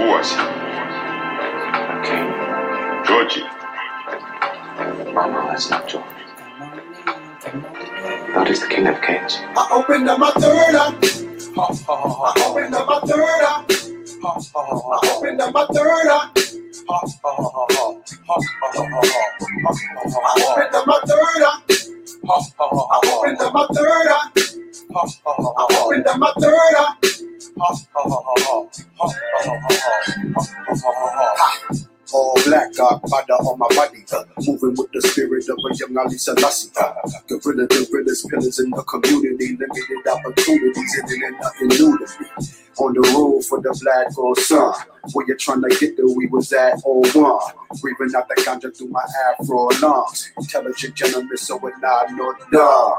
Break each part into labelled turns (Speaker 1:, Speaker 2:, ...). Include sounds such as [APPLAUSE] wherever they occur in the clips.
Speaker 1: course. Okay. Georgie.
Speaker 2: Mama, that's not George. Lord is the King of Kings.
Speaker 3: I opened up my third eye. I opened up my third eye. I opened up my third eye. I opened up my third eye. I opened up my third eye. I opened up my third eye. All black, powder on my body, uh, moving with the spirit of a young Haile Selassie. Uh, gorilla, the realest pillars in the community, limited opportunities, and then nothing new to me. On the road for the black gold sun, where you're trying to get there, we was at 01. Breathing out the ganja through my afro lungs. Intelligent gentleman, so it not no dumb.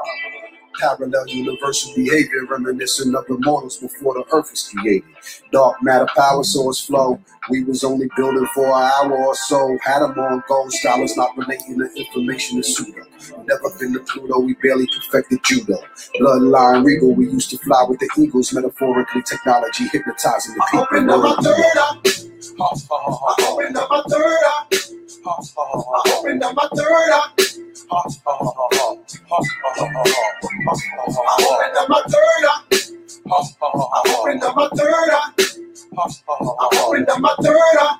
Speaker 3: Parallel universal behavior reminiscent of the mortals before the earth was created. Dark matter power source flow. We was only building for an hour or so. Had them on gold scholars not relating the information to pseudo. Never been to Pluto, we barely perfected judo. Bloodline regal, we used to fly with the eagles. Metaphorically, technology hypnotizing the people. I opened up my third eye. I opened up my third eye. I opened up my third eye. I opened up my third eye. I opened up my third eye.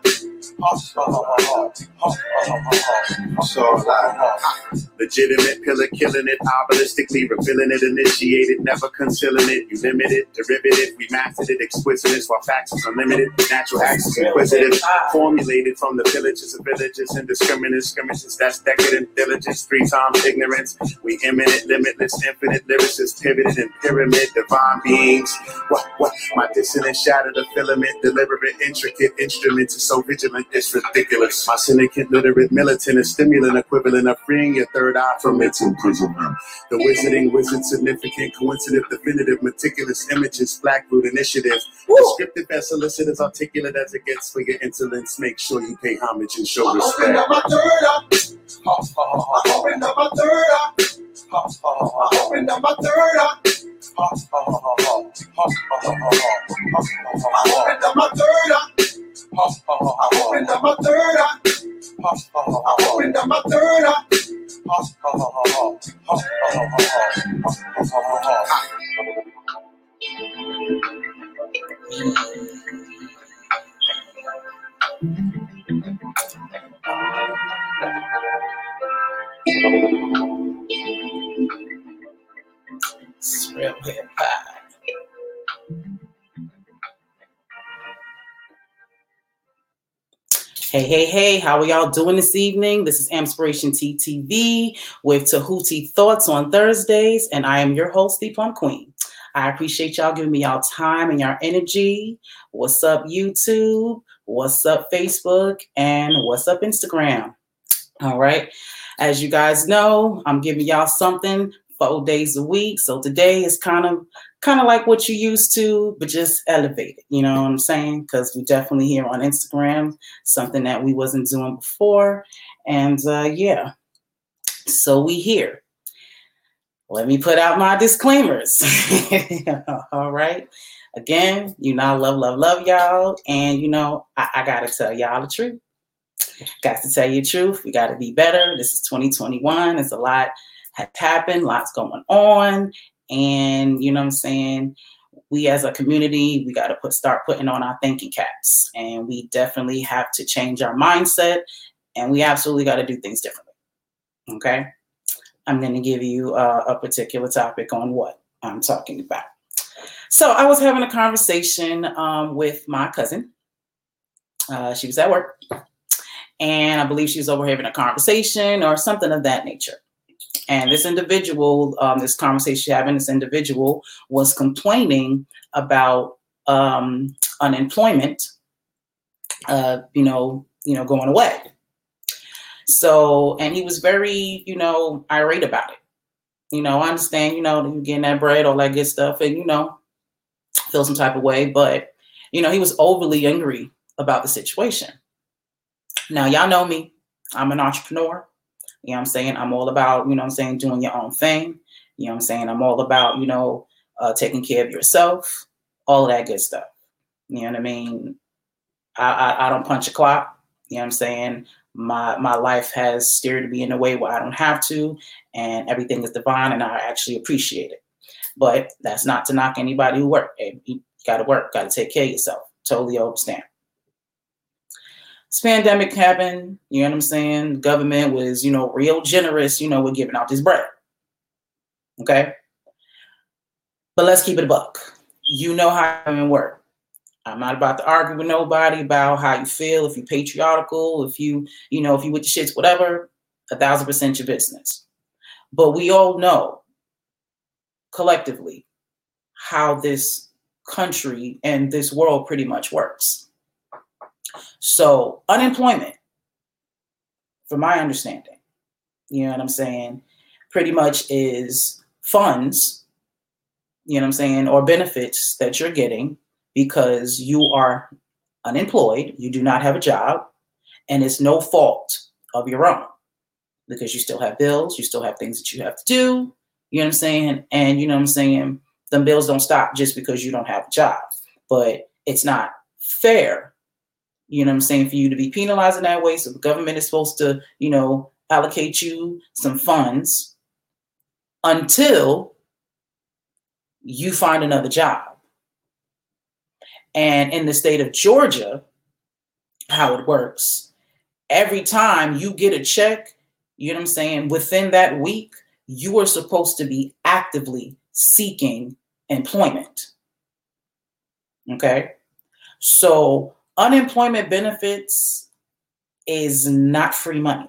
Speaker 4: So legitimate pillar killing it, obelistically revealing it, initiated, never concealing it. You limited, derivative, we mastered it, exquisiteness while facts is unlimited. Natural access, inquisitive, formulated from the villages of villages, indiscriminate skirmishes. That's decadent diligence, three times ignorance. We imminent, limitless, infinite lyricists, pivoted in pyramid, divine beings. What, what? My dissonance shattered the filament, deliberate, intricate instruments is so vigilant, it's ridiculous. My syndicate, literate, militant, a stimulant equivalent of freeing your third eye from its imprisonment. The wizarding, wizard, significant, coincident, definitive, meticulous images, black root initiative. Descriptive as solicitous, articulate as it gets for your insolence. Make sure you pay homage and show
Speaker 3: I opened
Speaker 4: respect.
Speaker 3: up my third eye. I opened up my third eye. I up my third eye. I opened up my third eye. I opened up my third eye. I opened up my third eye.
Speaker 5: Hey, hey, hey, how are y'all doing this evening? This is AMPspiration TTV with Tehuti Thoughts on Thursdays, and I am your host, Plump Queen. I appreciate y'all giving me y'all time and y'all energy. What's up, YouTube? What's up, Facebook? And what's up, Instagram? All right. As you guys know, I'm giving y'all something four days a week. So today is kind of kind of like what you used to, but just elevated. You know what I'm saying? Because we definitely here on Instagram, something that we wasn't doing before. And uh, yeah, so we here. Let me put out my disclaimers. [LAUGHS] All right. Again, you know, I love, love, love y'all. And you know, I, I gotta tell y'all the truth. Got to tell you the truth. We gotta be better. This is 2021. It's a lot has happened, lots going on. And you know what I'm saying? We as a community, we got to put start putting on our thinking caps. And we definitely have to change our mindset and we absolutely got to do things differently. Okay. I'm going to give you uh, a particular topic on what I'm talking about. So I was having a conversation um, with my cousin. Uh, she was at work, and I believe she was over having a conversation or something of that nature. And this individual, um, this conversation having, this individual was complaining about um, unemployment, uh, you know, you know, going away. So, and he was very, you know, irate about it. You know, I understand, you know, getting that bread, all that good stuff, and you know, feel some type of way, but you know, he was overly angry about the situation. Now, y'all know me. I'm an entrepreneur. You know what I'm saying? I'm all about, you know what I'm saying, doing your own thing. You know what I'm saying? I'm all about, you know, uh, taking care of yourself, all that good stuff. You know what I mean? I, I, I don't punch a clock. You know what I'm saying? My my life has steered me in a way where I don't have to, and everything is divine, and I actually appreciate it. But that's not to knock anybody who work. You got to work, got to take care of yourself. Totally understand. This pandemic happened, you know what I'm saying? The government was, you know, real generous, you know, with giving out this bread. Okay. But let's keep it a buck. You know how it work. I'm not about to argue with nobody about how you feel, if you patriotical, if you, you know, if you with the shits, whatever, a thousand percent your business. But we all know collectively how this country and this world pretty much works. So, unemployment, from my understanding, you know what I'm saying, pretty much is funds, you know what I'm saying, or benefits that you're getting because you are unemployed, you do not have a job, and it's no fault of your own because you still have bills, you still have things that you have to do, you know what I'm saying? And you know what I'm saying? The bills don't stop just because you don't have a job. But it's not fair, you know what I'm saying, for you to be penalized in that way. So the government is supposed to, you know, allocate you some funds until you find another job. And in the state of Georgia, how it works, every time you get a check, you know what I'm saying, within that week, you are supposed to be actively seeking employment. Okay. So unemployment benefits is not free money.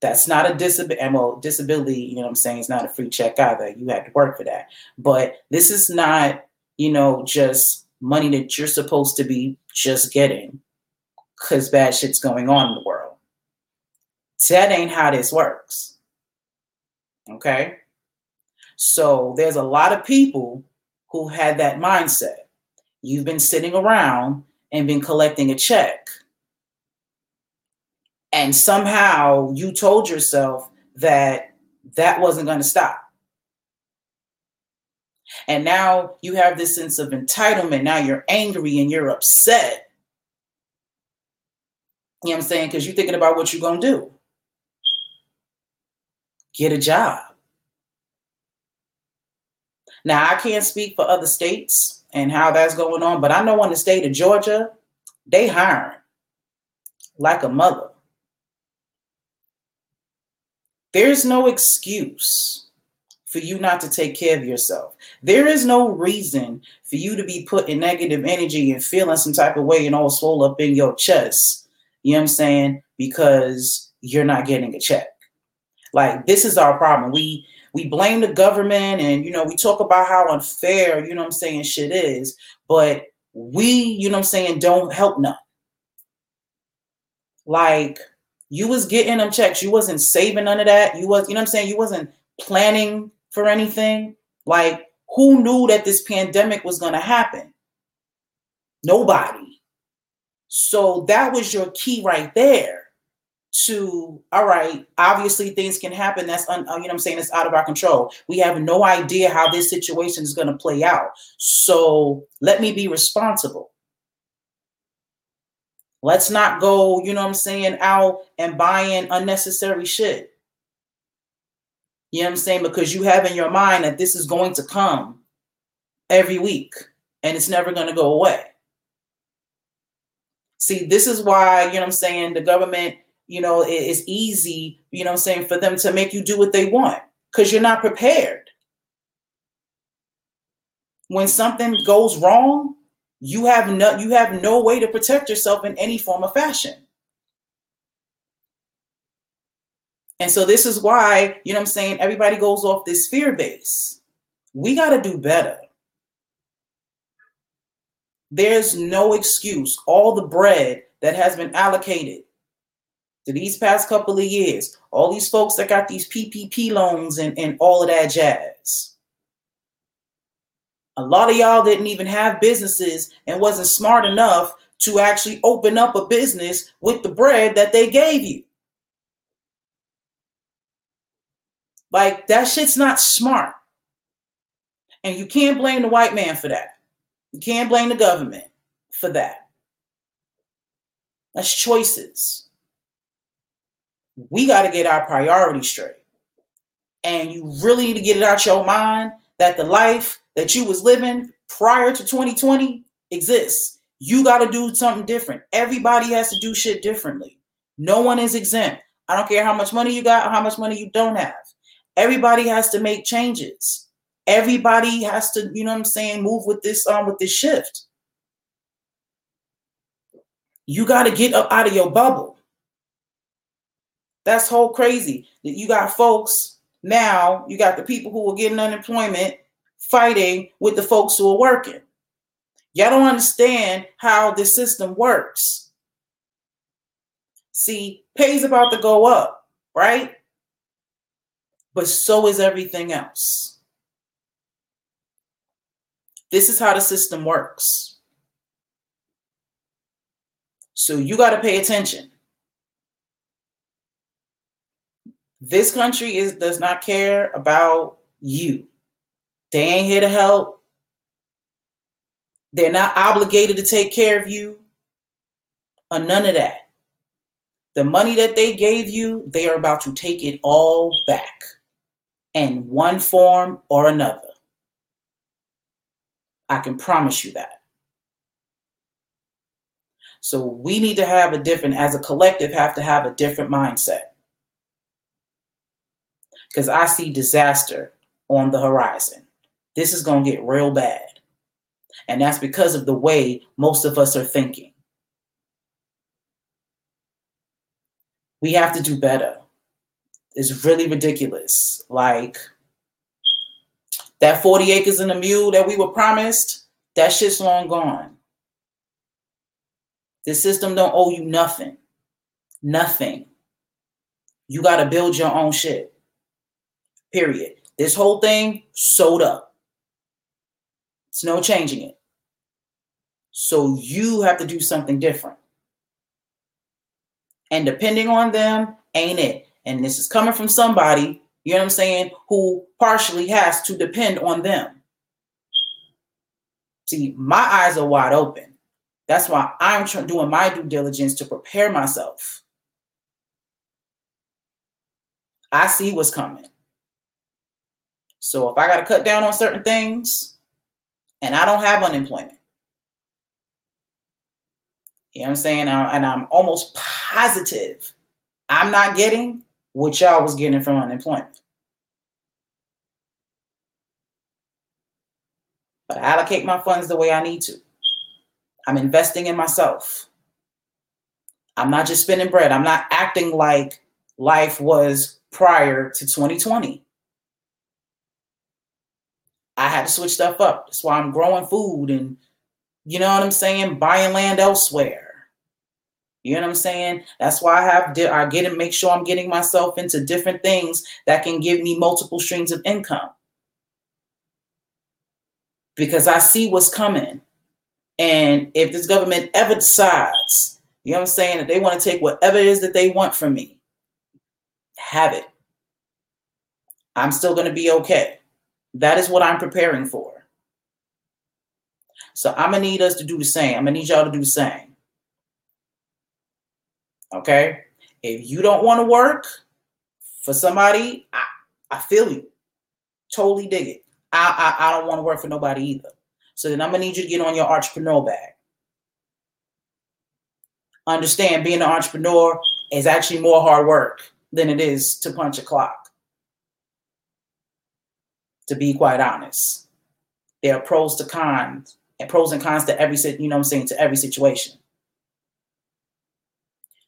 Speaker 5: That's not a disability. Well, disability, you know what I'm saying, is not a free check either. You have to work for that. But this is not, you know, just money that you're supposed to be just getting because bad shit's going on in the world. That ain't how this works. Okay. So there's a lot of people who had that mindset. You've been sitting around and been collecting a check. And somehow you told yourself that that wasn't going to stop. And now you have this sense of entitlement. Now you're angry and you're upset. You know what I'm saying? Because you're thinking about what you're going to do get a job. Now, I can't speak for other states and how that's going on, but I know in the state of Georgia, they hiring like a mother. There's no excuse for you not to take care of yourself. There is no reason for you to be put in negative energy and feeling some type of way and all swole up in your chest. You know what I'm saying? Because you're not getting a check. Like this is our problem. We we blame the government and you know we talk about how unfair, you know I'm saying, shit is, but we, you know I'm saying, don't help none. Like you was getting them checks, you wasn't saving none of that. You was, you know I'm saying, you wasn't planning for anything. Like who knew that this pandemic was going to happen? Nobody. So that was your key right there to all right obviously things can happen that's un, uh, you know i'm saying it's out of our control. We have no idea how this situation is going to play out. So let me be responsible. Let's not go you know i'm saying out and buying unnecessary shit. You know i'm saying? Because you have in your mind that this is going to come every week and it's never going to go away. See this is why you know i'm saying the government you know, it's easy, you know I'm saying, for them to make you do what they want because you're not prepared. When something goes wrong, you have no you have no way to protect yourself in any form of fashion. And so this is why, you know I'm saying, everybody goes off this fear base. We got to do better. There's no excuse. All the bread that has been allocated to these past couple of years, all these folks that got these PPP loans and, and all of that jazz. A lot of y'all didn't even have businesses and wasn't smart enough to actually open up a business with the bread that they gave you. Like that shit's not smart. And you can't blame the white man for that. You can't blame the government. for that. That's choices. We got to get our priorities straight. And you really need to get it out your mind that the life that you was living prior to 2020 exists. You got to do something different. Everybody has to do shit differently. No one is exempt. I don't care how much money you got or how much money you don't have. Everybody has to make changes. Everybody has to, you know what I'm saying, move with this um with this shift. You got to get up out of your bubble. That's whole crazy. That you got folks now, you got the people who are getting unemployment fighting with the folks who are working. Y'all don't understand how this system works. See, pay's about to go up, right? But so is everything else. This is how the system works. So you got to pay attention. This country is does not care about you. They ain't here to help. They're not obligated to take care of you or none of that. The money that they gave you, they are about to take it all back in one form or another. I can promise you that. So we need to have a different, as a collective, have to have a different mindset. Because I see disaster on the horizon. This is going to get real bad. And that's because of the way most of us are thinking. We have to do better. It's really ridiculous. Like that 40 acres and a mule that we were promised, that shit's long gone. The system don't owe you nothing. Nothing. You got to build your own shit. Period. This whole thing sold up. It's no changing it. So you have to do something different. And depending on them ain't it. And this is coming from somebody, you know what I'm saying, who partially has to depend on them. See, my eyes are wide open. That's why I'm doing my due diligence to prepare myself. I see what's coming. So if I got to cut down on certain things and I don't have unemployment, you know what I'm saying? And I'm almost positive I'm not getting what y'all was getting from unemployment. But I allocate my funds the way I need to. I'm investing in myself. I'm not just spending bread. I'm not acting like life was prior to 2020. I had to switch stuff up. That's why I'm growing food and, you know what I'm saying, buying land elsewhere. You know what I'm saying? That's why I have I get and make sure I'm getting myself into different things that can give me multiple streams of income. Because I see what's coming. And if this government ever decides, you know what I'm saying, that they want to take whatever it is that they want from me, have it. I'm still going to be okay. That is what I'm preparing for. So I'm to need us to do the same. I'm to need y'all to do the same. Okay. If you don't want to work for somebody, I, I feel you. Totally dig it. I, I, I don't want to work for nobody either. So then I'm gonna need you to get on your entrepreneur bag. Understand being an entrepreneur is actually more hard work than it is to punch a clock. To be quite honest. There are pros to cons and pros and cons to every you know I'm saying to every situation.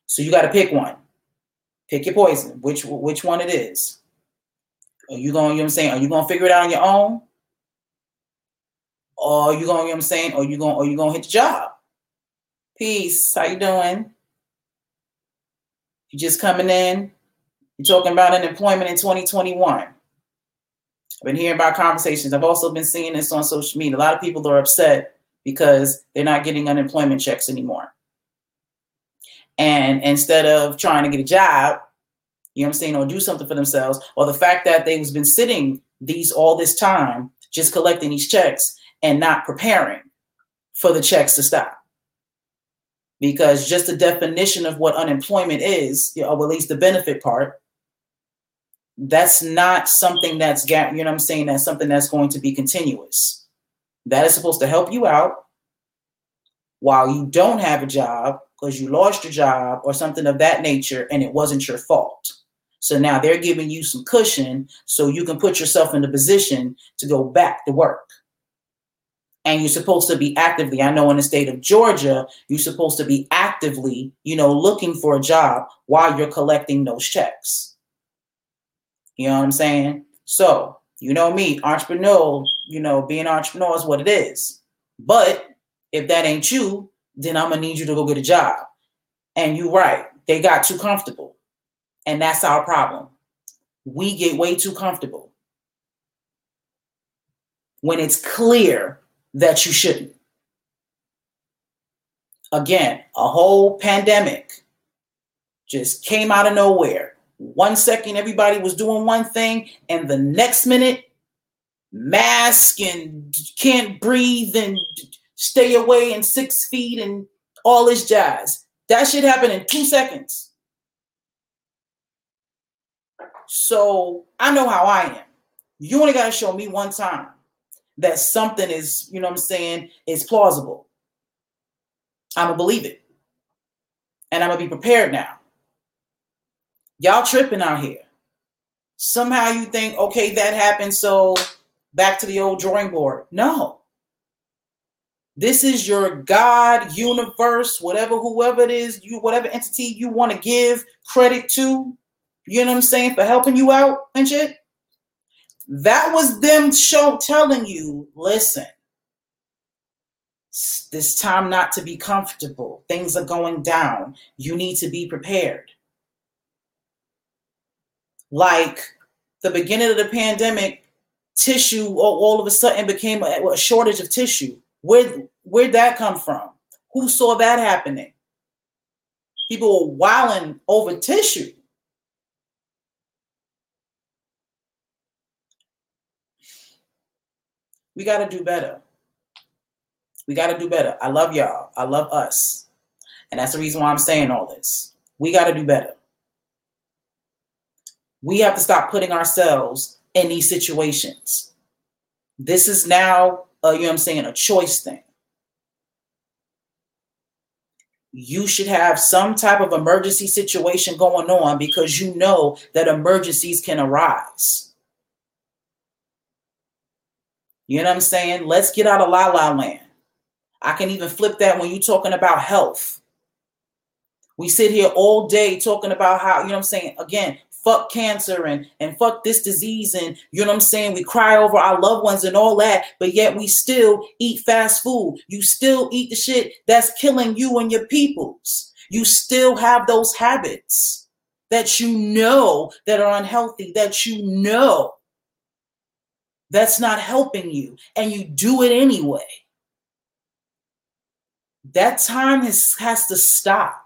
Speaker 5: So you got to pick one. Pick your poison. Which which one it is. Are you going, you know I'm saying? Are you going to figure it out on your own? Or are you going, you know I'm saying? Or you gonna? or you going to hit the job? Peace. How you doing? You just coming in? You're talking about unemployment in 2021. I've been hearing about conversations. I've also been seeing this on social media. A lot of people are upset because they're not getting unemployment checks anymore. And instead of trying to get a job, you know what I'm saying, or do something for themselves, or the fact that they've been sitting these all this time just collecting these checks and not preparing for the checks to stop. because just the definition of what unemployment is, you or at least the benefit part, that's not something that's you know I'm saying that's something that's going to be continuous. That is supposed to help you out while you don't have a job because you lost your job or something of that nature and it wasn't your fault. So now they're giving you some cushion so you can put yourself in the position to go back to work. And you're supposed to be actively, I know in the state of Georgia, you're supposed to be actively, you know, looking for a job while you're collecting those checks. You know what I'm saying? So, you know me, entrepreneur, you know, being entrepreneur is what it is. But if that ain't you, then I'm gonna need you to go get a job. And you're right, they got too comfortable. And that's our problem. We get way too comfortable when it's clear that you shouldn't. Again, a whole pandemic just came out of nowhere. One second, everybody was doing one thing, and the next minute, mask and can't breathe and stay away and six feet and all this jazz. That should happen in two seconds. So I know how I am. You only got to show me one time that something is, you know what I'm saying, is plausible. I'm going to believe it. And I'm going to be prepared now. Y'all tripping out here. Somehow you think, okay, that happened. So back to the old drawing board. No. This is your God, universe, whatever, whoever it is, you whatever entity you want to give credit to, you know what I'm saying, for helping you out and shit. That was them show telling you, listen, this time not to be comfortable. Things are going down. You need to be prepared. Like the beginning of the pandemic, tissue all, of a sudden became a, a shortage of tissue where where'd that come from? Who saw that happening? People were wilding over tissue. We got to do better. We got to do better. I love y'all. I love us. And that's the reason why I'm saying all this. We got to do better. We have to stop putting ourselves in these situations. This is now uh, you know I'm saying, a choice thing. You should have some type of emergency situation going on because you know that emergencies can arise. You know what I'm saying? Let's get out of la la land. I can even flip that when you're talking about health. We sit here all day talking about how, you know I'm saying? Again, fuck cancer and and fuck this disease and you know what I'm saying? We cry over our loved ones and all that but yet we still eat fast food. You still eat the shit that's killing you and your peoples. You still have those habits that you know that are unhealthy that you know that's not helping you and you do it anyway. That time has, has to stop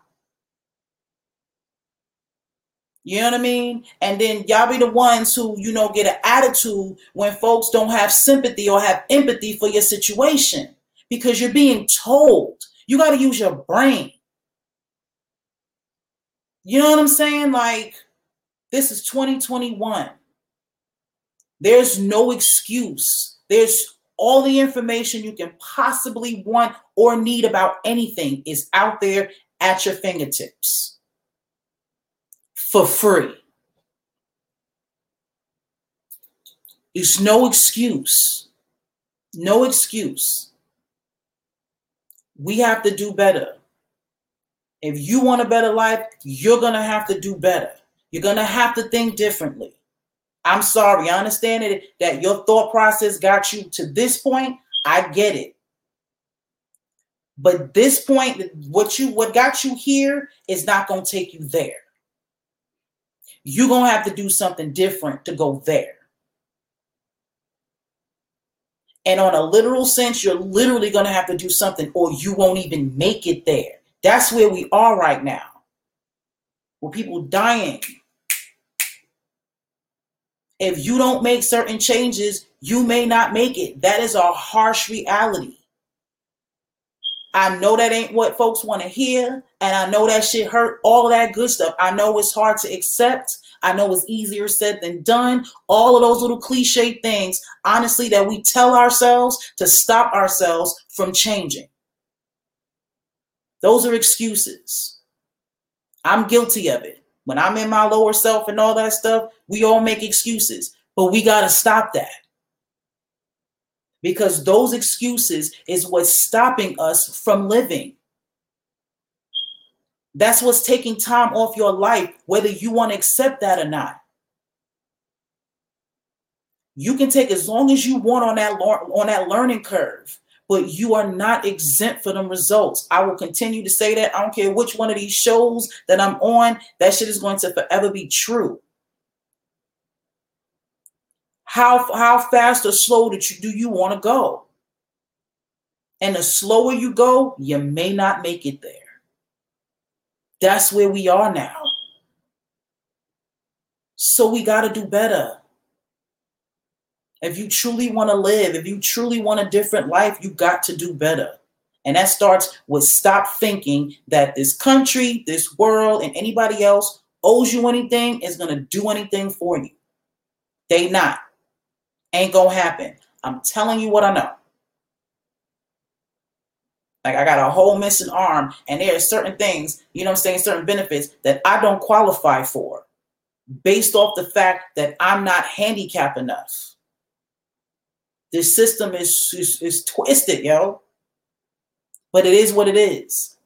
Speaker 5: You know what I mean? And then y'all be the ones who, you know, get an attitude when folks don't have sympathy or have empathy for your situation because you're being told. You got to use your brain. You know what I'm saying? Like, this is 2021. There's no excuse. There's all the information you can possibly want or need about anything is out there at your fingertips for free. It's no excuse. No excuse. We have to do better. If you want a better life, you're going to have to do better. You're going to have to think differently. I'm sorry. I understand it, that your thought process got you to this point. I get it. But this point, what you what got you here is not going to take you there you're going to have to do something different to go there. And on a literal sense, you're literally going to have to do something or you won't even make it there. That's where we are right now. With people dying. If you don't make certain changes, you may not make it. That is a harsh reality. I know that ain't what folks want to hear, and I know that shit hurt. All that good stuff. I know it's hard to accept. I know it's easier said than done. All of those little cliche things, honestly, that we tell ourselves to stop ourselves from changing. Those are excuses. I'm guilty of it. When I'm in my lower self and all that stuff, we all make excuses, but we got to stop that. Because those excuses is what's stopping us from living. That's what's taking time off your life, whether you want to accept that or not. You can take as long as you want on that on that learning curve, but you are not exempt for them results. I will continue to say that. I don't care which one of these shows that I'm on, that shit is going to forever be true. How how fast or slow do you, do you want to go? And the slower you go, you may not make it there. That's where we are now. So we got to do better. If you truly want to live, if you truly want a different life, you got to do better. And that starts with stop thinking that this country, this world, and anybody else owes you anything, is going to do anything for you. They not. Ain't to happen. I'm telling you what I know. Like I got a whole missing arm, and there are certain things, you know I'm saying, certain benefits that I don't qualify for based off the fact that I'm not handicapped enough. This system is, is, is twisted, yo. But it is what it is.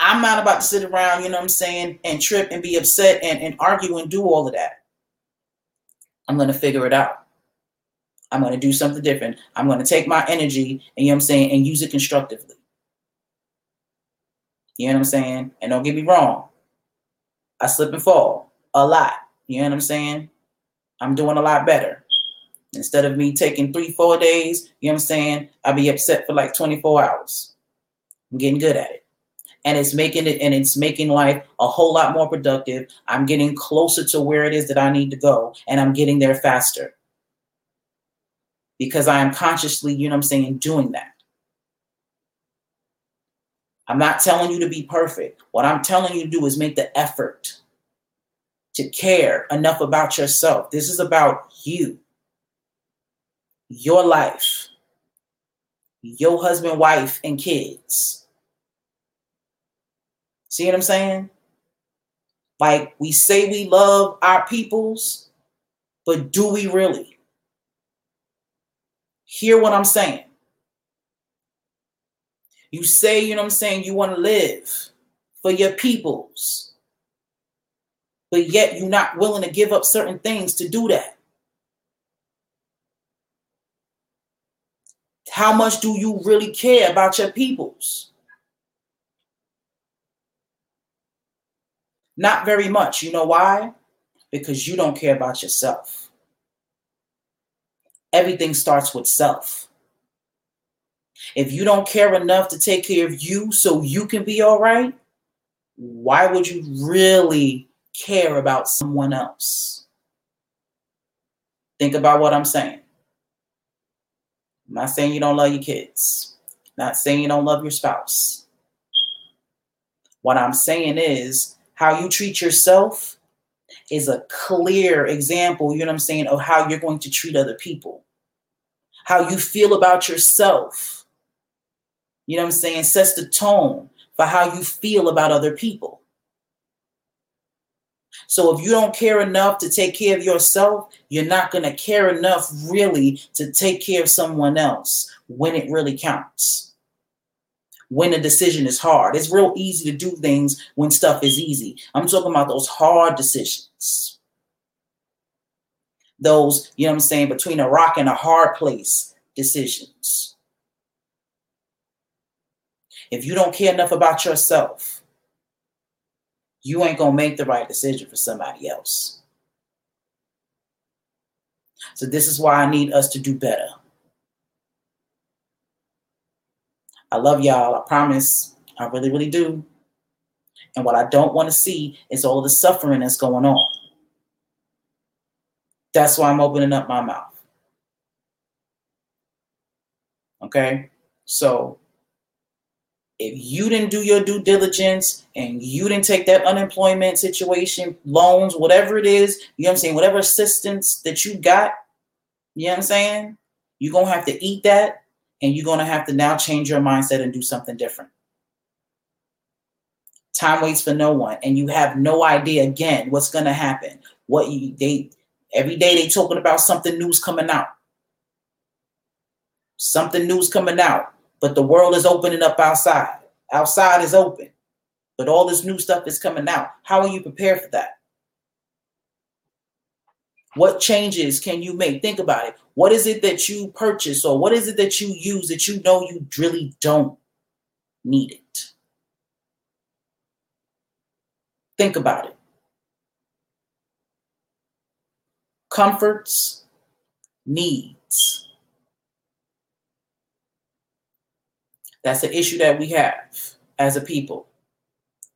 Speaker 5: I'm not about to sit around, you know what I'm saying, and trip and be upset and, and argue and do all of that. I'm to figure it out. I'm going to do something different. I'm going to take my energy and you know I'm saying and use it constructively. You know what I'm saying? And don't get me wrong, I slip and fall a lot. You know what I'm saying? I'm doing a lot better. Instead of me taking three, four days, you know what I'm saying? I'll be upset for like 24 hours. I'm getting good at it. And it's making it and it's making life a whole lot more productive. I'm getting closer to where it is that I need to go, and I'm getting there faster. Because I am consciously, you know I'm saying, doing that. I'm not telling you to be perfect. What I'm telling you to do is make the effort to care enough about yourself. This is about you, your life, your husband, wife, and kids. See what I'm saying? Like we say we love our peoples, but do we really? Hear what I'm saying. You say, you know what I'm saying, you want to live for your peoples, but yet you're not willing to give up certain things to do that. How much do you really care about your peoples? Not very much. You know why? Because you don't care about yourself. Everything starts with self. If you don't care enough to take care of you so you can be all right, why would you really care about someone else? Think about what I'm saying. I'm not saying you don't love your kids. I'm not saying you don't love your spouse. What I'm saying is how you treat yourself is a clear example, you know what I'm saying, of how you're going to treat other people. How you feel about yourself you know what I'm saying, sets the tone for how you feel about other people. So if you don't care enough to take care of yourself, you're not going to care enough really to take care of someone else when it really counts. When the decision is hard. It's real easy to do things when stuff is easy. I'm talking about those hard decisions. Those, you know what I'm saying, between a rock and a hard place decisions. If you don't care enough about yourself, you ain't going to make the right decision for somebody else. So, this is why I need us to do better. I love y'all. I promise. I really, really do. And what I don't want to see is all the suffering that's going on. That's why I'm opening up my mouth. Okay? So, if you didn't do your due diligence and you didn't take that unemployment situation, loans, whatever it is, you know what I'm saying, whatever assistance that you got, you know what I'm saying, you're to have to eat that and you're going to have to now change your mindset and do something different. Time waits for no one, and you have no idea again what's going to happen. What you they every day they talking about something new's coming out, something new's coming out but the world is opening up outside. Outside is open, but all this new stuff is coming out. How are you prepared for that? What changes can you make? Think about it. What is it that you purchase or what is it that you use that you know you really don't need it? Think about it. Comforts, needs. That's the issue that we have as a people.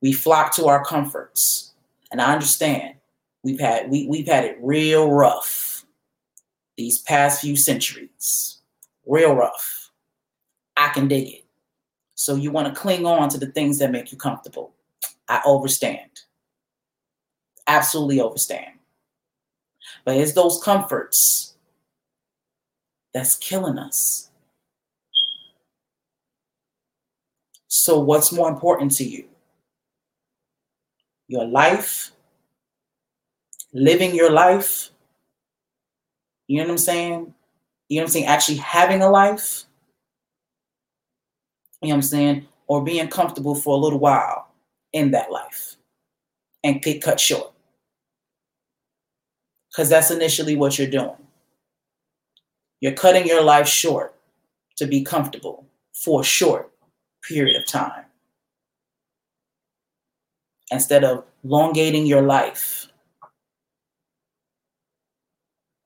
Speaker 5: We flock to our comforts. And I understand we've had we, we've had it real rough these past few centuries. Real rough. I can dig it. So you want to cling on to the things that make you comfortable. I overstand. Absolutely overstand. But it's those comforts that's killing us. So, what's more important to you? Your life, living your life. You know what I'm saying? You know what I'm saying? Actually having a life. You know what I'm saying? Or being comfortable for a little while in that life and get cut short. Because that's initially what you're doing. You're cutting your life short to be comfortable for a short period of time instead of elongating your life.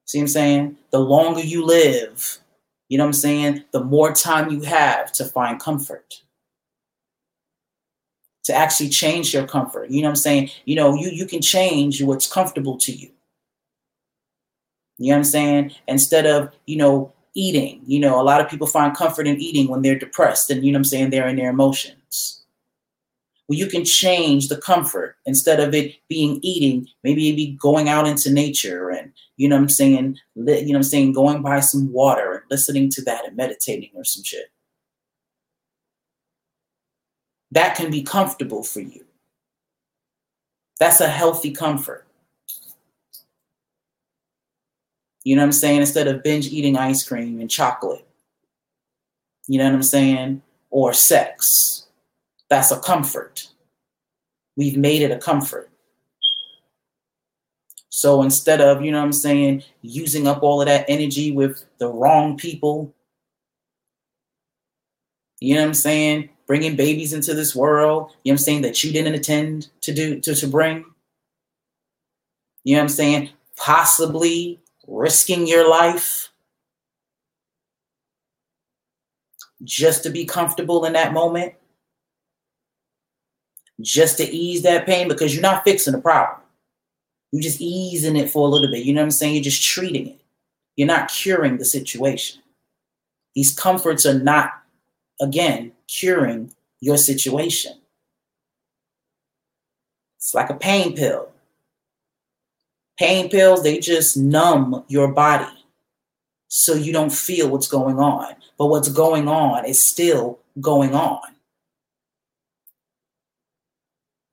Speaker 5: See what I'm saying? The longer you live, you know what I'm saying? The more time you have to find comfort. To actually change your comfort. You know what I'm saying? You know, you, you can change what's comfortable to you. You know what I'm saying? Instead of, you know, eating. You know, a lot of people find comfort in eating when they're depressed and, you know what I'm saying, they're in their emotions. Well, you can change the comfort instead of it being eating, maybe it be going out into nature and, you know I'm saying, you know I'm saying, going by some water and listening to that and meditating or some shit. That can be comfortable for you. That's a healthy comfort. You know what I'm saying? Instead of binge eating ice cream and chocolate. You know what I'm saying? Or sex. That's a comfort. We've made it a comfort. So instead of, you know what I'm saying, using up all of that energy with the wrong people, you know what I'm saying, bringing babies into this world, you know what I'm saying, that you didn't intend to do, to, to bring. You know what I'm saying? Possibly risking your life just to be comfortable in that moment, just to ease that pain because you're not fixing the problem. You're just easing it for a little bit. You know what I'm saying? You're just treating it. You're not curing the situation. These comforts are not, again, curing your situation. It's like a pain pill. Pain pills, they just numb your body so you don't feel what's going on. But what's going on is still going on.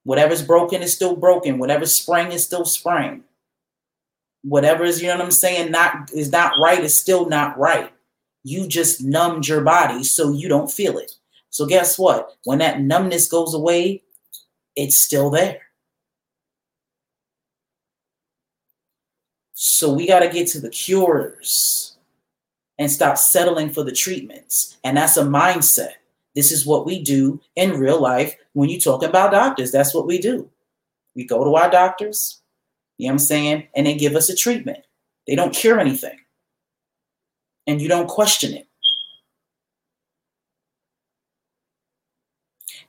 Speaker 5: Whatever's broken is still broken. Whatever's spring is still spring. Whatever is, you know what I'm saying, not is not right is still not right. You just numbed your body so you don't feel it. So guess what? When that numbness goes away, it's still there. So we got to get to the cures and stop settling for the treatments. And that's a mindset. This is what we do in real life when you talk about doctors. That's what we do. We go to our doctors, you know what I'm saying, and they give us a treatment. They don't cure anything. And you don't question it.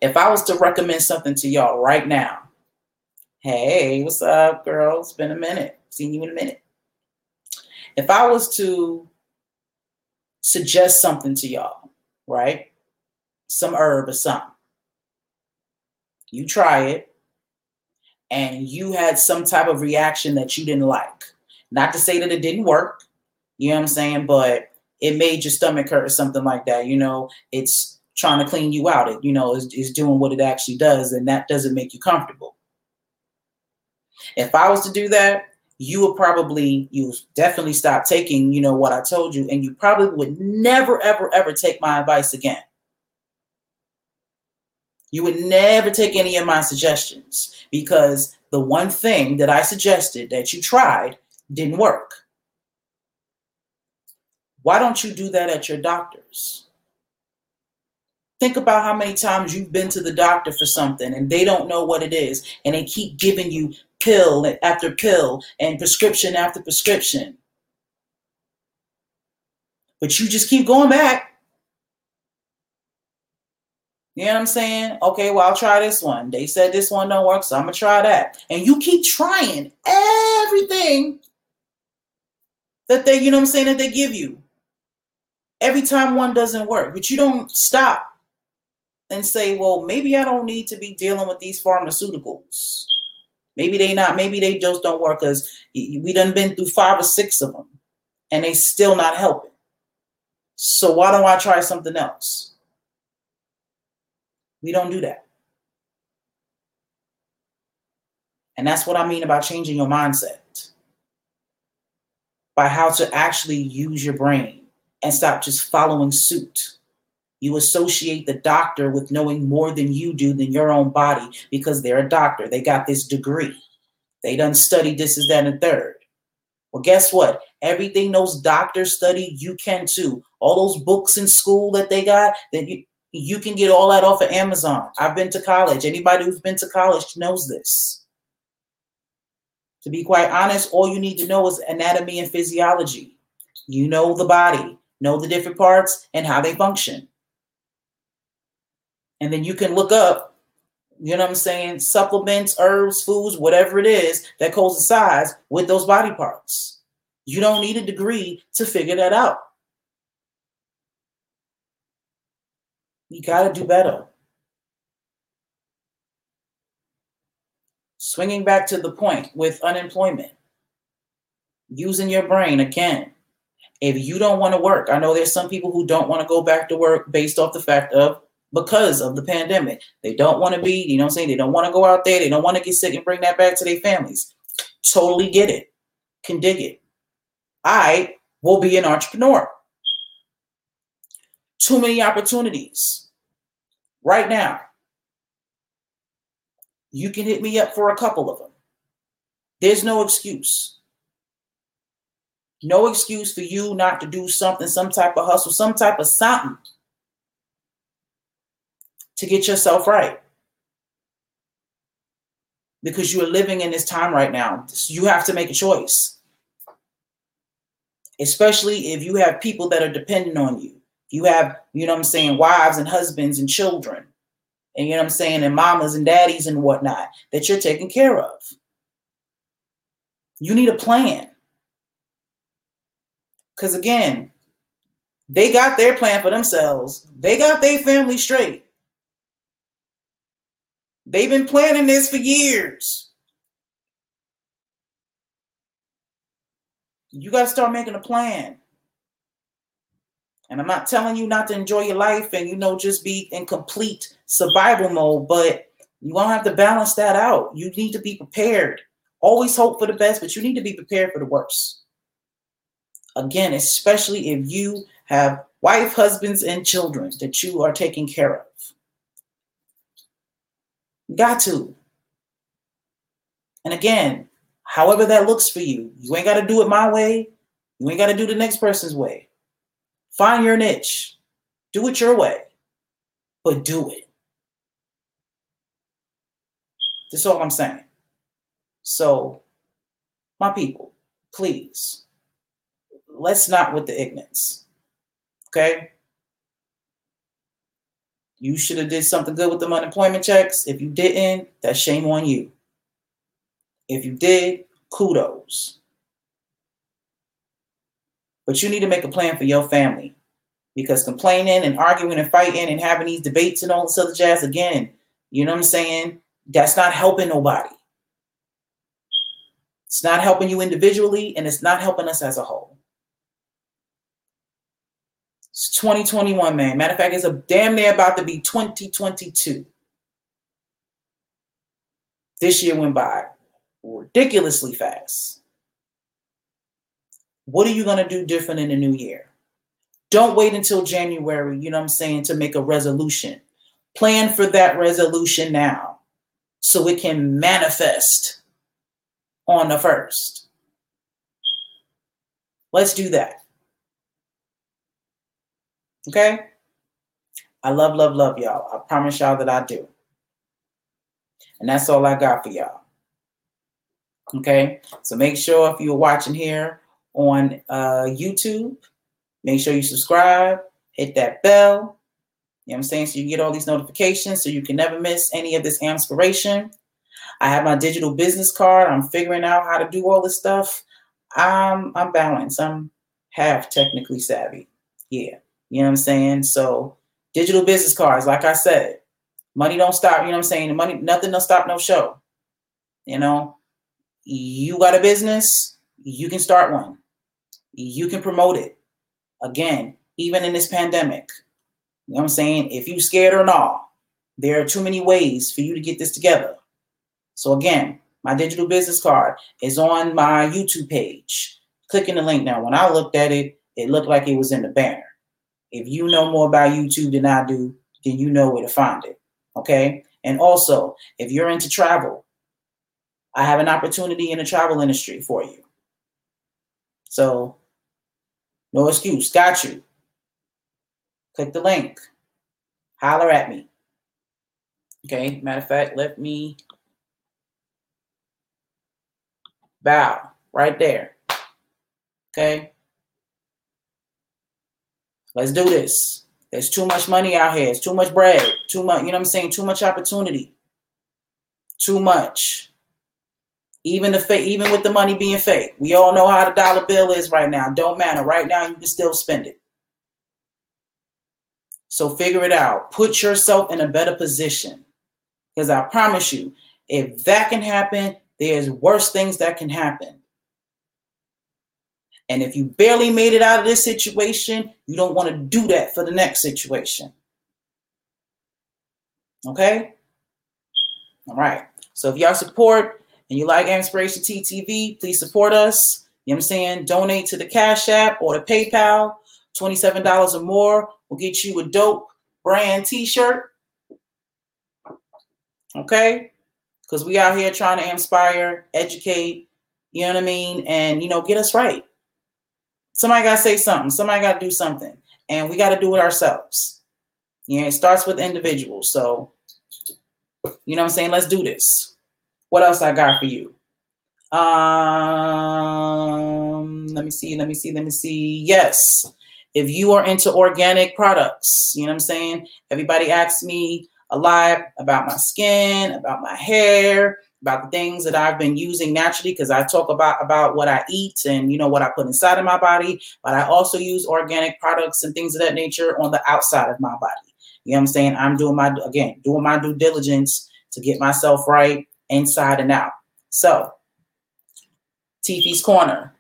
Speaker 5: If I was to recommend something to y'all right now, hey, what's up, girl? It's been a minute. Seen you in a minute. If I was to suggest something to y'all, right? Some herb or something, You try it, and you had some type of reaction that you didn't like. Not to say that it didn't work, you know what I'm saying, but it made your stomach hurt or something like that. You know, it's trying to clean you out. It, you know, is, is doing what it actually does, and that doesn't make you comfortable. If I was to do that, you would probably you definitely stop taking, you know, what I told you, and you probably would never, ever, ever take my advice again. You would never take any of my suggestions because the one thing that I suggested that you tried didn't work. Why don't you do that at your doctor's? Think about how many times you've been to the doctor for something and they don't know what it is and they keep giving you pill after pill and prescription after prescription. But you just keep going back. You know what I'm saying? Okay, well, I'll try this one. They said this one don't work, so I'm gonna try that. And you keep trying everything that they, you know what I'm saying, that they give you. Every time one doesn't work, but you don't stop and say, well, maybe I don't need to be dealing with these pharmaceuticals. Maybe they not, maybe they just don't work because we done been through five or six of them and they still not helping. So why don't I try something else? We don't do that. And that's what I mean about changing your mindset by how to actually use your brain and stop just following suit. You associate the doctor with knowing more than you do than your own body because they're a doctor. They got this degree. They done studied this, is that, and third. Well, guess what? Everything those doctors study, you can too. All those books in school that they got, that you you can get all that off of Amazon. I've been to college. Anybody who's been to college knows this. To be quite honest, all you need to know is anatomy and physiology. You know the body, know the different parts and how they function. And then you can look up, you know what I'm saying, supplements, herbs, foods, whatever it is that coincides with those body parts. You don't need a degree to figure that out. You got to do better. Swinging back to the point with unemployment, using your brain again. If you don't want to work, I know there's some people who don't want to go back to work based off the fact of because of the pandemic. They don't want to be, you know I'm saying? They don't want to go out there. They don't want to get sick and bring that back to their families. Totally get it. Can dig it. I will be an entrepreneur. Too many opportunities right now. You can hit me up for a couple of them. There's no excuse. No excuse for you not to do something, some type of hustle, some type of something to get yourself right. Because you are living in this time right now. You have to make a choice. Especially if you have people that are dependent on you. You have, you know what I'm saying, wives and husbands and children. And you know what I'm saying, and mamas and daddies and whatnot that you're taking care of. You need a plan. Because again, they got their plan for themselves. They got their family straight. They've been planning this for years. You got to start making a plan. And I'm not telling you not to enjoy your life and, you know, just be in complete survival mode, but you won't have to balance that out. You need to be prepared. Always hope for the best, but you need to be prepared for the worst. Again, especially if you have wife, husbands, and children that you are taking care of. Got to. And again, however that looks for you, you ain't got to do it my way. You ain't got to do the next person's way. Find your niche. Do it your way, but do it. That's all I'm saying. So, my people, please, let's not with the ignorance. Okay? You should have did something good with the unemployment checks. If you didn't, that's shame on you. If you did, kudos. But you need to make a plan for your family because complaining and arguing and fighting and having these debates and all this other jazz, again, You know what I'm saying? That's not helping nobody. It's not helping you individually, and it's not helping us as a whole. It's 2021, man. Matter of fact, it's a damn near about to be 2022. This year went by ridiculously fast. What are you going to do different in the new year? Don't wait until January, you know what I'm saying, to make a resolution. Plan for that resolution now so it can manifest on the first. Let's do that. Okay? I love, love, love y'all. I promise y'all that I do. And that's all I got for y'all. Okay? So make sure if you're watching here on uh, YouTube, make sure you subscribe, hit that bell. You know what I'm saying? So you get all these notifications so you can never miss any of this inspiration. I have my digital business card. I'm figuring out how to do all this stuff. I'm I'm balanced. I'm half technically savvy. Yeah. You know what I'm saying? So digital business cards, like I said, money don't stop, you know what I'm saying? Money, nothing don't stop no show. You know, you got a business, you can start one. You can promote it. Again, even in this pandemic. You know what I'm saying? If you scared or not, there are too many ways for you to get this together. So again, my digital business card is on my YouTube page. Clicking the link now. When I looked at it, it looked like it was in the banner. If you know more about YouTube than I do, then you know where to find it. Okay. And also, if you're into travel, I have an opportunity in the travel industry for you. So, no excuse. Got you. Click the link. Holler at me. Okay. Matter of fact, let me bow right there. Okay. Let's do this. There's too much money out here. It's too much bread. Too much, you know what I'm saying? Too much opportunity. Too much. Even the fake, even with the money being fake. We all know how the dollar bill is right now. Don't matter. Right now, you can still spend it. So figure it out. Put yourself in a better position. Because I promise you, if that can happen, there's worse things that can happen. And if you barely made it out of this situation, you don't want to do that for the next situation. Okay? All right. So if y'all support and you like AMPspiration TTV, please support us. You know what I'm saying? Donate to the Cash App or the PayPal. $27 or more will get you a dope brand t-shirt. Okay? Because we out here trying to inspire, educate, you know what I mean? And you know, get us right. Somebody got to say something. Somebody got to do something. And we got to do it ourselves. Know, it starts with individuals. So, you know what I'm saying? Let's do this. What else I got for you? Um, let me see, let me see, let me see. Yes. If you are into organic products, you know what I'm saying? Everybody asks me a lot about my skin, about my hair, about the things that I've been using naturally because I talk about about what I eat and you know what I put inside of my body, but I also use organic products and things of that nature on the outside of my body. You know what I'm saying? I'm doing my again, doing my due diligence to get myself right inside and out. So, Tiffy's Corner.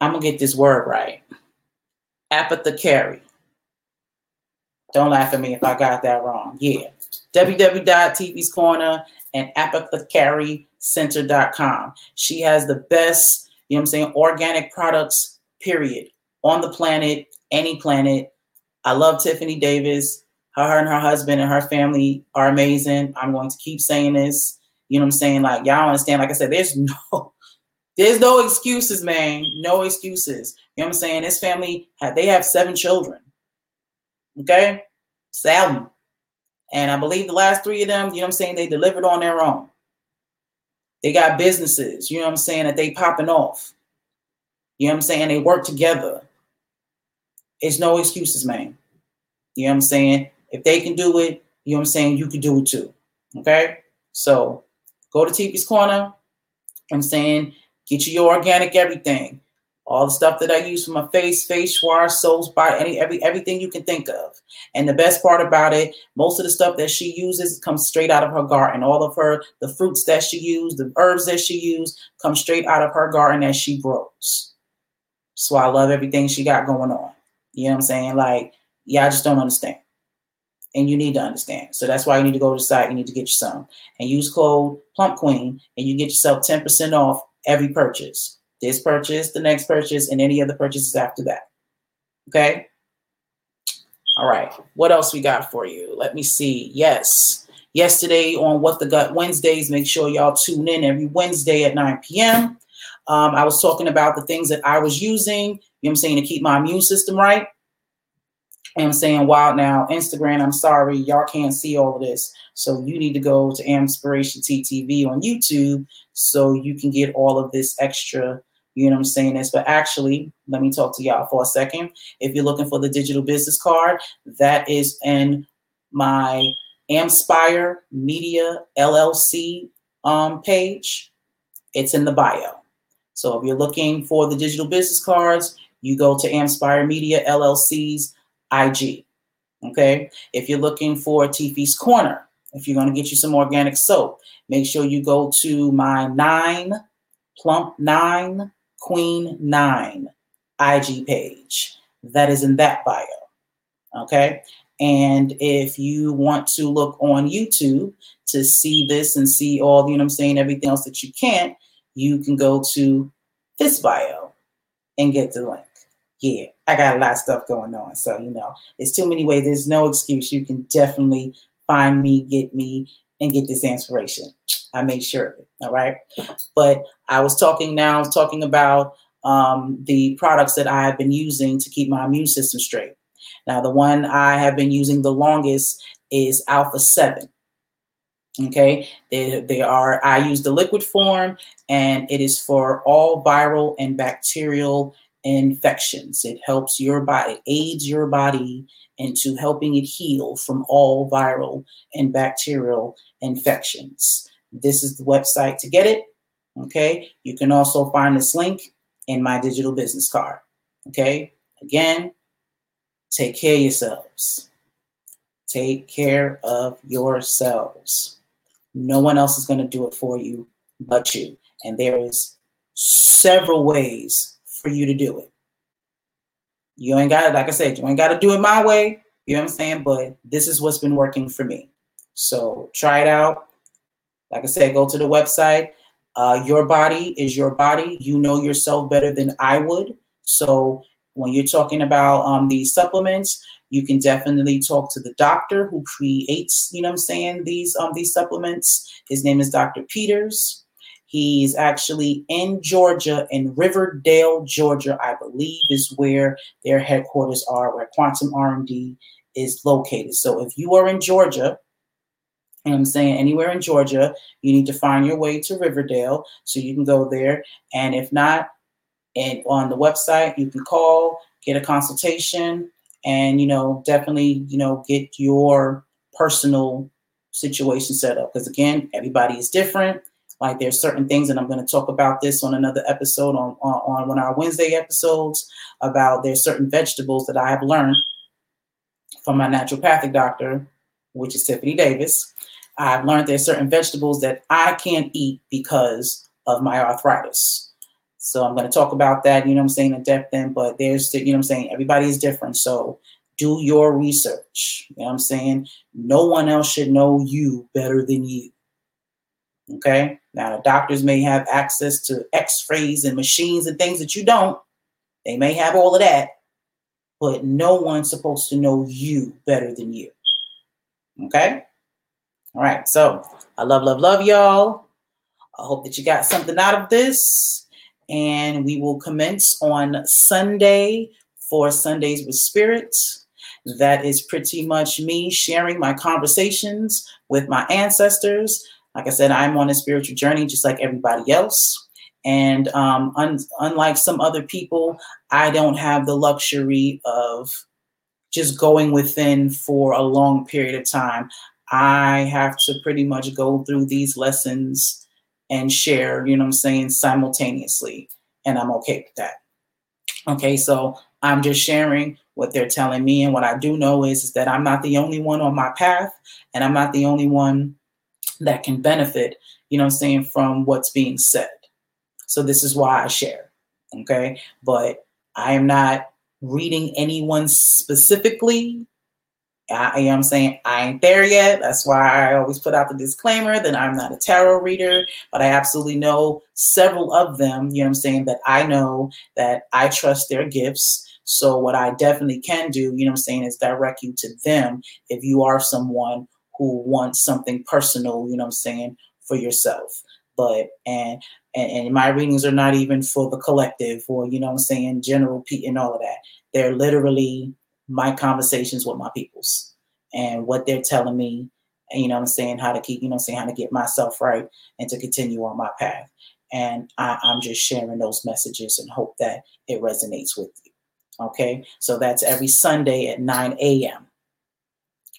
Speaker 5: I'm gonna get this word right. Apothecary. Don't laugh at me if I got that wrong. Yeah www.tv's corner and apothecarycenter.com. She has the best, you know what I'm saying, organic products, period, on the planet, any planet. I love Tiffany Davis. Her and her husband and her family are amazing. I'm going to keep saying this. You know what I'm saying? Like, y'all understand, like I said, there's [LAUGHS] no there's no excuses, man. No excuses. You know what I'm saying? This family, they have seven children. Okay? Seven. And I believe the last three of them, you know what I'm saying, they delivered on their own. They got businesses, you know what I'm saying, that they popping off. You know what I'm saying? They work together. It's no excuses, man. You know what I'm saying? If they can do it, you know what I'm saying, you can do it too. Okay? So go to Tiffy's Corner. I'm saying get you your organic everything. all the stuff that I use for my face, face wash, soaps, body, any every everything you can think of. And the best part about it, most of the stuff that she uses comes straight out of her garden. All of her the fruits that she used, the herbs that she used, come straight out of her garden that she grows. So I love everything she got going on. You know what I'm saying? Like, yeah, I just don't understand. And you need to understand. So that's why you need to go to the site. You need to get you some and use code Plump Queen, and you get yourself 10% off every purchase this purchase, the next purchase, and any other purchases after that. Okay. All right. What else we got for you? Let me see. Yes. Yesterday on What the Gut Wednesdays, make sure y'all tune in every Wednesday at 9 p.m. Um, I was talking about the things that I was using, you know what I'm saying, to keep my immune system right. I'm saying, wow, now Instagram, I'm sorry, y'all can't see all of this. So you need to go to AMPspiration TTV on YouTube so you can get all of this extra you know what I'm saying? This, but actually, let me talk to y'all for a second. If you're looking for the digital business card, that is in my Amspire Media LLC um, page. It's in the bio. So if you're looking for the digital business cards, you go to Amspire Media LLC's IG. Okay. If you're looking for Tiffy's Corner, if you're going to get you some organic soap, make sure you go to my nine plump nine Queen 9 IG page. That is in that bio. Okay. And if you want to look on YouTube to see this and see all, you know I'm saying, everything else that you can't, you can go to this bio and get the link. Yeah, I got a lot of stuff going on. So, you know, it's too many ways. There's no excuse. You can definitely find me, get me, and get this inspiration. I made sure of it. All right. But I was talking now, I was talking about um, the products that I have been using to keep my immune system straight. Now, the one I have been using the longest is Alpha 7. Okay, they, they are, I use the liquid form and it is for all viral and bacterial infections. It helps your body, aids your body into helping it heal from all viral and bacterial infections. This is the website to get it. Okay. You can also find this link in my digital business card. Okay. Again, take care yourselves. Take care of yourselves. No one else is going to do it for you but you. And there is several ways for you to do it. You ain't got it, like I said, you ain't got to do it my way. You know what I'm saying? But this is what's been working for me. So try it out. Like I said, go to the website. Uh, your body is your body. You know yourself better than I would. So when you're talking about um, these supplements, you can definitely talk to the doctor who creates, you know what I'm saying, these um these supplements. His name is Dr. Peters. He's actually in Georgia, in Riverdale, Georgia, I believe is where their headquarters are, where Quantum R&D is located. So if you are in Georgia, and I'm saying anywhere in Georgia, you need to find your way to Riverdale so you can go there. And if not, and on the website, you can call, get a consultation, and you know, definitely, you know, get your personal situation set up. Because again, everybody is different. Like there's certain things, and I'm going to talk about this on another episode on, on, on one of our Wednesday episodes about there's certain vegetables that I have learned from my naturopathic doctor, which is Tiffany Davis I've learned there's certain vegetables that I can't eat because of my arthritis. So I'm going to talk about that, you know what I'm saying, in depth then, but there's, you know I'm saying, everybody is different. So do your research. You know what I'm saying? No one else should know you better than you. Okay? Now, doctors may have access to x rays and machines and things that you don't. They may have all of that, but no one's supposed to know you better than you. Okay? All right. So I love, love, love y'all. I hope that you got something out of this. And we will commence on Sunday for Sundays with Spirits. That is pretty much me sharing my conversations with my ancestors. Like I said, I'm on a spiritual journey just like everybody else. And um, un- unlike some other people, I don't have the luxury of just going within for a long period of time. I have to pretty much go through these lessons and share, you know what I'm saying, simultaneously. And I'm okay with that. Okay, so I'm just sharing what they're telling me. And what I do know is, is that I'm not the only one on my path, and I'm not the only one that can benefit, you know I'm saying, from what's being said. So this is why I share. Okay. But I am not reading anyone specifically. I, am saying I ain't there yet. That's why I always put out the disclaimer that I'm not a tarot reader, but I absolutely know several of them, you know I'm saying, that I know that I trust their gifts. So what I definitely can do, you know I'm saying, is direct you to them if you are someone who wants something personal, you know what I'm saying, for yourself. But and and, and my readings are not even for the collective or you know what I'm saying general Pete and all of that. They're literally my conversations with my peoples and what they're telling me, you know what I'm saying, how to keep, you know I'm saying, how to get myself right and to continue on my path. And I, I'm just sharing those messages and hope that it resonates with you. Okay, so that's every Sunday at 9 a.m.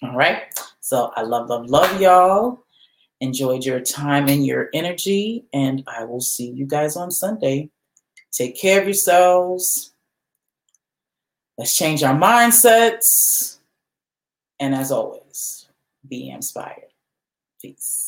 Speaker 5: All right, so I love, love, love y'all. Enjoyed your time and your energy, and I will see you guys on Sunday. Take care of yourselves. Let's change our mindsets. And as always, be inspired. Peace.